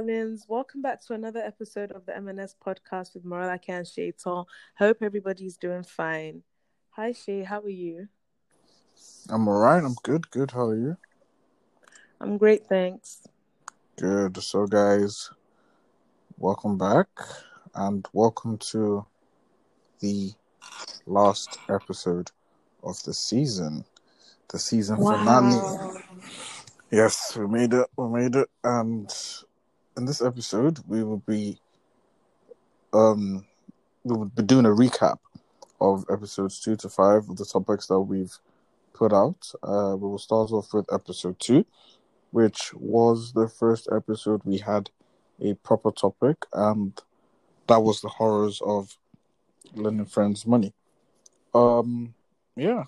darlings. Welcome back to another episode of the M&S podcast with Morolake and Shay Tall. Hope everybody's doing fine. Hi, Shay. How are you? I'm alright. I'm good. Good. How are you? I'm great, thanks. Good. So, guys, welcome back and welcome to the last episode of the season, the season finale. Yes, we made it. We made it. And in this episode, we will be um we will be doing a recap of episodes two to five of the topics that we've put out. Uh, we will start off with episode two, which was the first episode we had a proper topic, and that was the horrors of lending friends money. Um, yeah.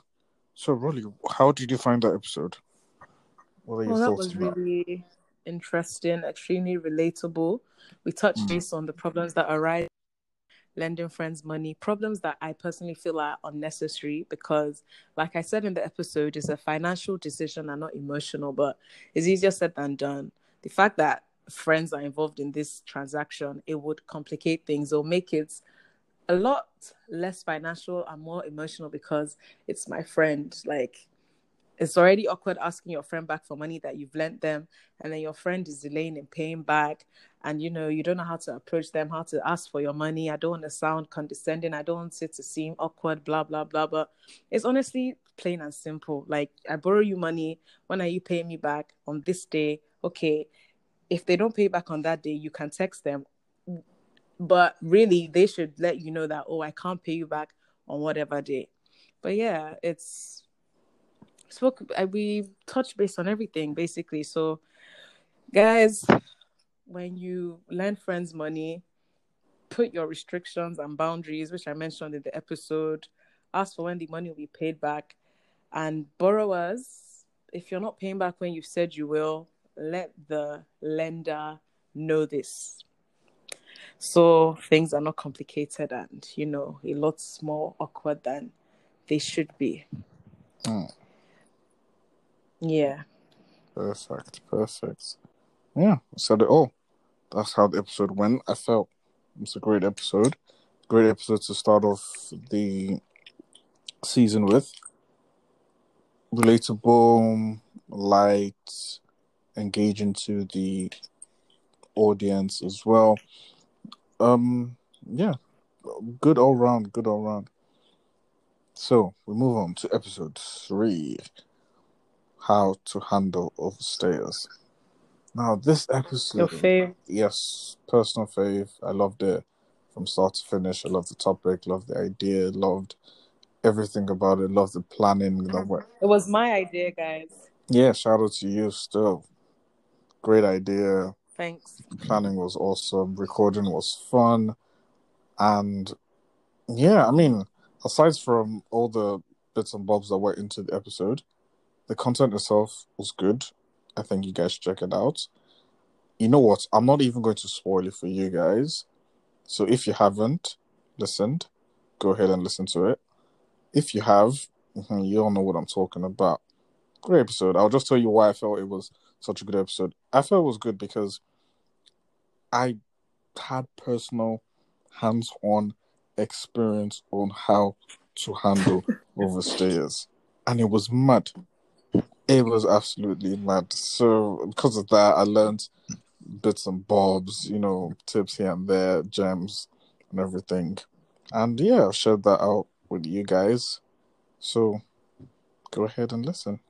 So, Rolly, how did you find that episode? What are your Well, that thoughts was on really interesting, extremely relatable. We touched Mm. base on the problems that arise lending friends money, problems that I personally feel are unnecessary because, like I said in the episode, it's a financial decision and not emotional, but it's easier said than done. The fact that friends are involved in this transaction, it would complicate things or make it a lot less financial and more emotional because it's my friend. Like, it's already awkward asking your friend back for money that you've lent them and then your friend is delaying in paying back and you know you don't know how to approach them how to ask for your money. I don't want to sound condescending. I don't want it to seem awkward blah blah blah but it's honestly plain and simple. Like i borrow you money. When are you paying me back? On this day. Okay. If they don't pay back on that day you can text them. But really they should let you know that oh i can't pay you back on whatever day. But yeah it's spoke we touched base on everything basically. So guys when you lend friends money put your restrictions and boundaries which i mentioned in the episode. Ask for when the money will be paid back. And borrowers if you're not paying back when you said you will let the lender know this. So things are not complicated and you know a lot more awkward than they should be. Mm. Yeah Perfect, perfect. Yeah, said it all. That's how the episode went. I felt it's a great episode. Great episode to start off the season with. Relatable, light, engaging to the audience as well. Um, yeah, good all round, good all round. So we move on to episode three how to handle overstayers. Now, this your episode, fave yes, personal fave. I loved it from start to finish. I loved the topic, loved the idea, loved everything about it, loved the planning. the mm-hmm. way- It was my idea, guys. Yeah, shout out to you still. Great idea. Thanks. Planning was awesome. Recording was fun. And yeah, I mean, aside from all the bits and bobs that went into the episode, the content itself was good. I think you guys should check it out. You know what? I'm not even going to spoil it for you guys. So if you haven't listened, go ahead and listen to it. If you have, mhm, you all know what I'm talking about. Great episode. I'll just tell you why I felt it was such a good episode. I felt it was good because I had personal hands-on experience on how to handle overstayers. And it was mad. It was absolutely mad. So because of that, I learned bits and bobs, you know, tips here and there, gems and everything. And yeah, I've shared that out with you guys. So go ahead and listen.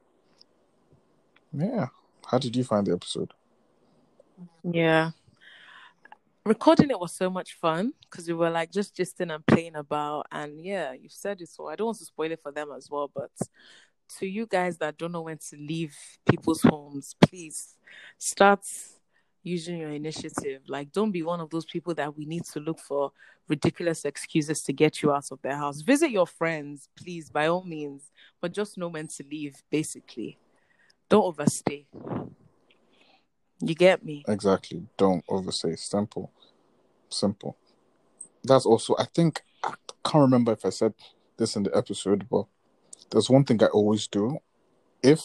Yeah. How did you find the episode? Yeah. Recording it was so much fun because we were like just gisting and playing about. And yeah, you've said it so. I don't want to spoil it for them as well, but to you guys that don't know when to leave people's homes, please start using your initiative. Like, don't be one of those people that we need to look for ridiculous excuses to get you out of their house. Visit your friends, please, by all means, but just know when to leave, basically. Don't overstay. You get me? Exactly. Don't overstay. Simple. Simple. That's also, I think, I can't remember if I said this in the episode, but there's one thing I always do if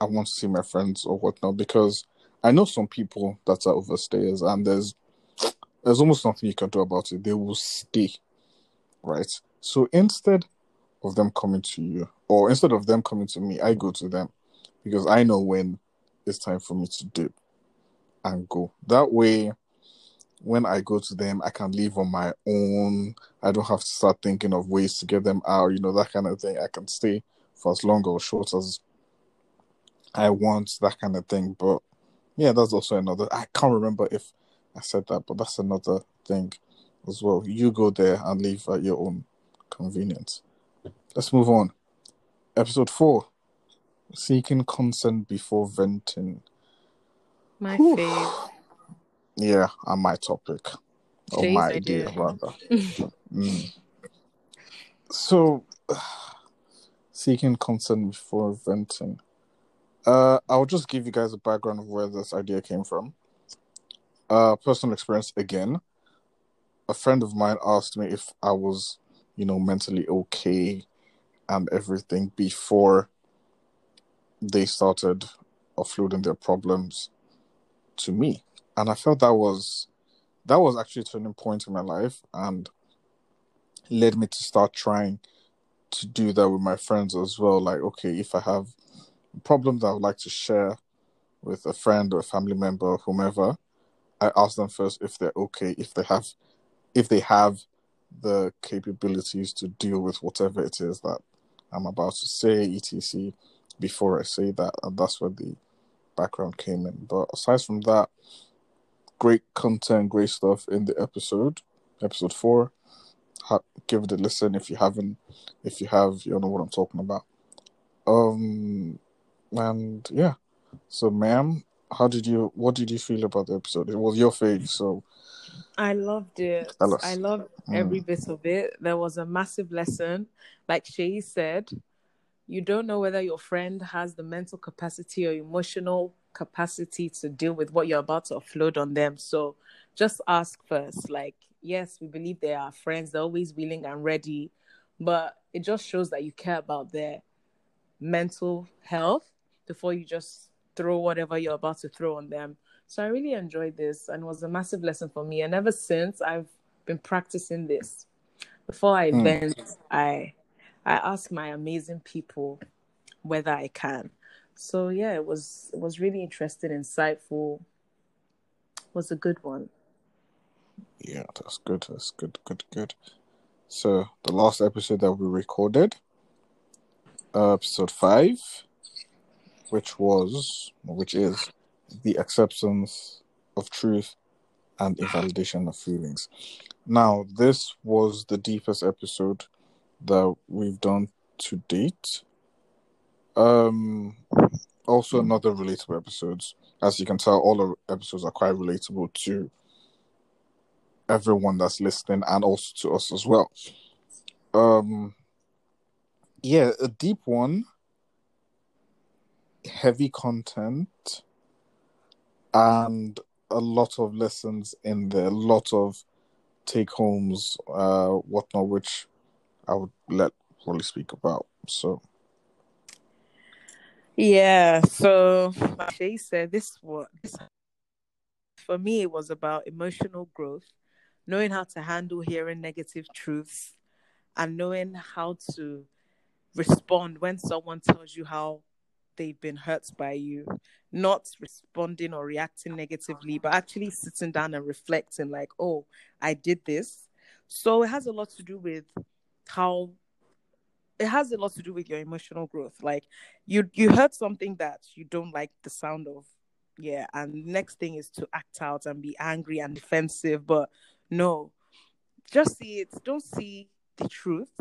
I want to see my friends or whatnot, because I know some people that are overstayers, and there's there's almost nothing you can do about it. They will stay, right? So instead of them coming to you, or instead of them coming to me, I go to them because I know when it's time for me to dip and go. That way, when I go to them, I can leave on my own. I don't have to start thinking of ways to get them out, you know, that kind of thing. I can stay for as long or short as I want, that kind of thing. But yeah, that's also another. I can't remember if I said that, but that's another thing as well. You go there and leave at your own convenience. Let's move on. Episode four seeking consent before venting. My Whew. fave. Yeah, and my topic. Or my idea. idea, rather. Mm. So, seeking consent before venting. Uh, I'll just give you guys a background of where this idea came from. Uh, personal experience again. A friend of mine asked me if I was, you know, mentally okay and everything before they started offloading their problems to me. And I felt that was that was actually a turning point in my life and led me to start trying to do that with my friends as well. Like, okay, if I have a problem that I would like to share with a friend or a family member whomever, I ask them first if they're okay, if they have if they have the capabilities to deal with whatever it is that I'm about to say, etc. before I say that. And that's where the background came in. But aside from that, great content, great stuff in the episode, episode four. Ha- give it a listen if you haven't. If you have, you'll know what I'm talking about. Um, and yeah. So, ma'am, how did you? What did you feel about the episode? It was your fave, so I loved it. I loved Mm. every bit of it. There was a massive lesson. Like Shay said, you don't know whether your friend has the mental capacity or emotional capacity to deal with what you're about to offload on them. So just ask first. Like, yes, we believe they are friends, they're always willing and ready, but it just shows that you care about their mental health before you just throw whatever you're about to throw on them. So I really enjoyed this and it was a massive lesson for me. And ever since I've been practicing this. Before I Mm. vent, I I ask my amazing people whether I can. So yeah, it was it was really interesting, insightful. Was a good one. yeah, that's good. That's good. Good. Good. So the last episode that we recorded, uh, episode five, which was, which is, the acceptance of truth and invalidation of feelings. Now, this was the deepest episode that we've done to date. Um, also another relatable episodes. As you can tell, all our episodes are quite relatable to everyone that's listening and also to us as well. Um, yeah, a deep one, heavy content, and a lot of lessons in there, a lot of take homes, uh, whatnot, which I would let Wally speak about. So, Yeah. So Shay said, this what this for me it was about emotional growth, knowing how to handle hearing negative truths, and knowing how to respond when someone tells you how they've been hurt by you, not responding or reacting negatively, but actually sitting down and reflecting, like, oh, I did this. So it has a lot to do with how it has a lot to do with your emotional growth. Like you you heard something that you don't like the sound of. Yeah, and next thing is to act out and be angry and defensive, but no. Just see it. Don't see the truth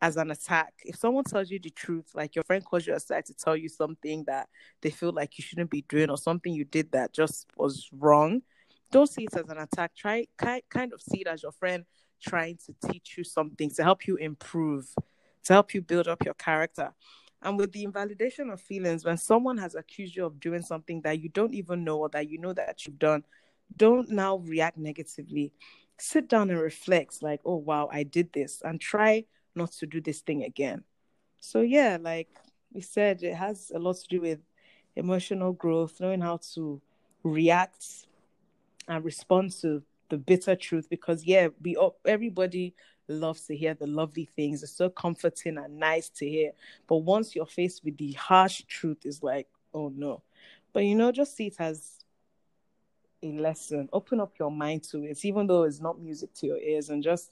as an attack. If someone tells you the truth, like your friend calls you aside to tell you something that they feel like you shouldn't be doing or something you did that just was wrong, don't see it as an attack. Try ki- kind of see it as your friend trying to teach you something to help you improve, to help you build up your character. And with the invalidation of feelings, when someone has accused you of doing something that you don't even know or that you know that you've done, don't now react negatively. Sit down and reflect, like, oh, wow, I did this, and try not to do this thing again. So, yeah, like we said, it has a lot to do with emotional growth, knowing how to react and respond to the bitter truth because yeah, we everybody loves to hear the lovely things. It's so comforting and nice to hear. But once you're faced with the harsh truth, it's like, oh no. But you know, just see it as a lesson. Open up your mind to it, even though it's not music to your ears, and just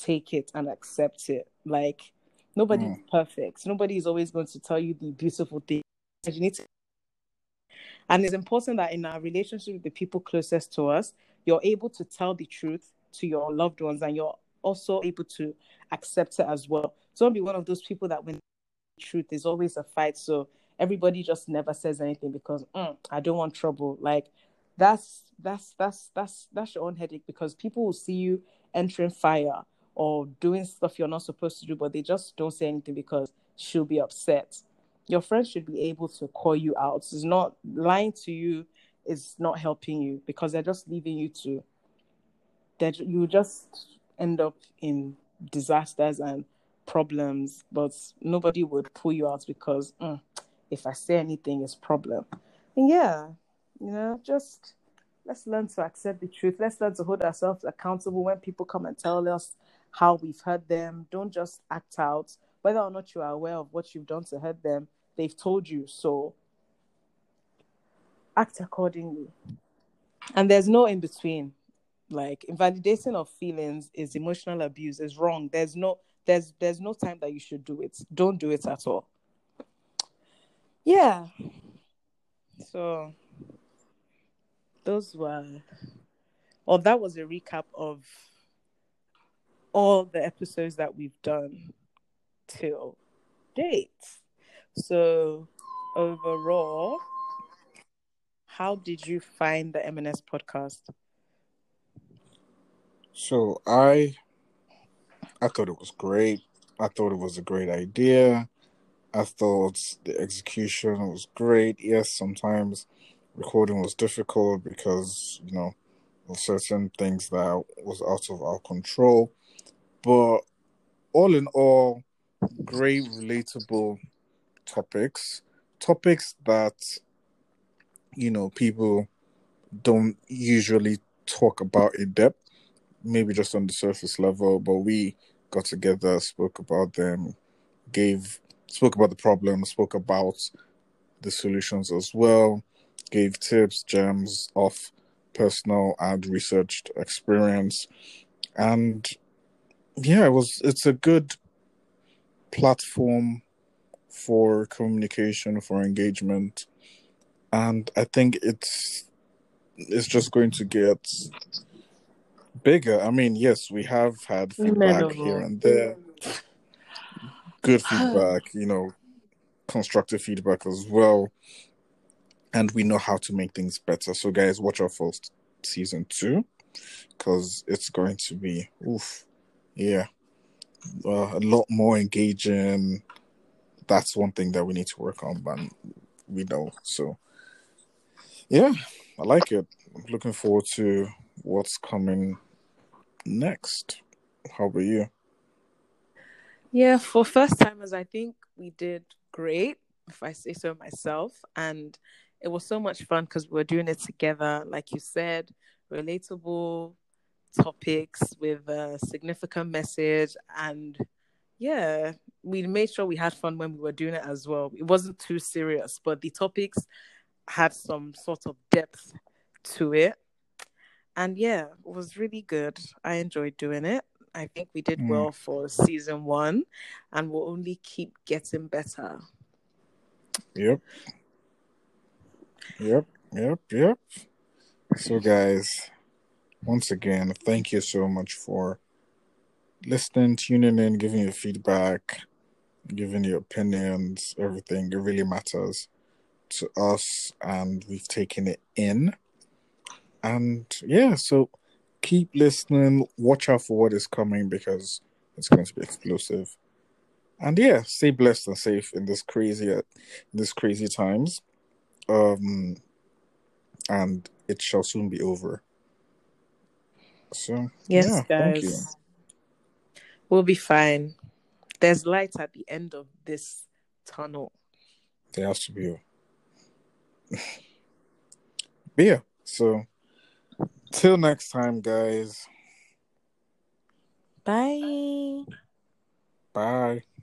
take it and accept it. Like nobody's mm. perfect. Nobody is always going to tell you the beautiful things. You need to and it's important that in our relationship with the people closest to us, you're able to tell the truth to your loved ones and you're also able to accept it as well. Don't be one of those people that when truth is always a fight. So everybody just never says anything because mm, I don't want trouble. Like that's that's that's that's that's your own headache because people will see you entering fire or doing stuff you're not supposed to do, but they just don't say anything because she'll be upset. Your friend should be able to call you out. It's not lying to you is not helping you because they're just leaving you to that you just end up in disasters and problems, but nobody would pull you out because mm, if I say anything, it's problem. And yeah, you know, just let's learn to accept the truth. Let's learn to hold ourselves accountable when people come and tell us how we've hurt them. Don't just act out. Whether or not you are aware of what you've done to hurt them, they've told you. So act accordingly. And there's no in between. Like invalidating of feelings is emotional abuse, is wrong. There's no there's there's no time that you should do it. Don't do it at all. Yeah. So those were well that was a recap of all the episodes that we've done till date. So overall, how did you find the M&S podcast? So I I thought it was great. I thought it was a great idea. I thought the execution was great. Yes, sometimes recording was difficult because, you know, of certain things that was out of our control. But all in all, great relatable topics. Topics that you know people don't usually talk about in depth maybe just on the surface level but we got together spoke about them gave spoke about the problem spoke about the solutions as well gave tips gems of personal and researched experience. And yeah it was it's a good platform for communication for engagement. And I think it's it's just going to get bigger. I mean, yes, we have had feedback here and there, good feedback, you know, constructive feedback as well, and we know how to make things better. So, guys, watch out for season two because it's going to be oof, yeah, uh, a lot more engaging. That's one thing that we need to work on, but we know so yeah, I like it. I'm looking forward to what's coming next. How about you? Yeah, for first timers, I think we did great, if I say so myself. And it was so much fun because we were doing it together, like you said, relatable topics with a significant message. And yeah, we made sure we had fun when we were doing it as well. It wasn't too serious, but the topics had some sort of depth to it. And yeah, it was really good. I enjoyed doing it. I think we did mm. well for season one and we'll only keep getting better. Yep. Yep. Yep. Yep. So, guys, once again, thank you so much for listening, tuning in, giving your feedback, giving your opinions, everything. It really matters to us and we've taken it in. And yeah, so keep listening, watch out for what is coming because it's going to be explosive. And yeah, stay blessed and safe in this crazy in this crazy times. Um and it shall soon be over. So yes, yeah, guys. We'll be fine. There's light at the end of this tunnel. There has to be. Beer So, till next time, guys. Bye. Bye.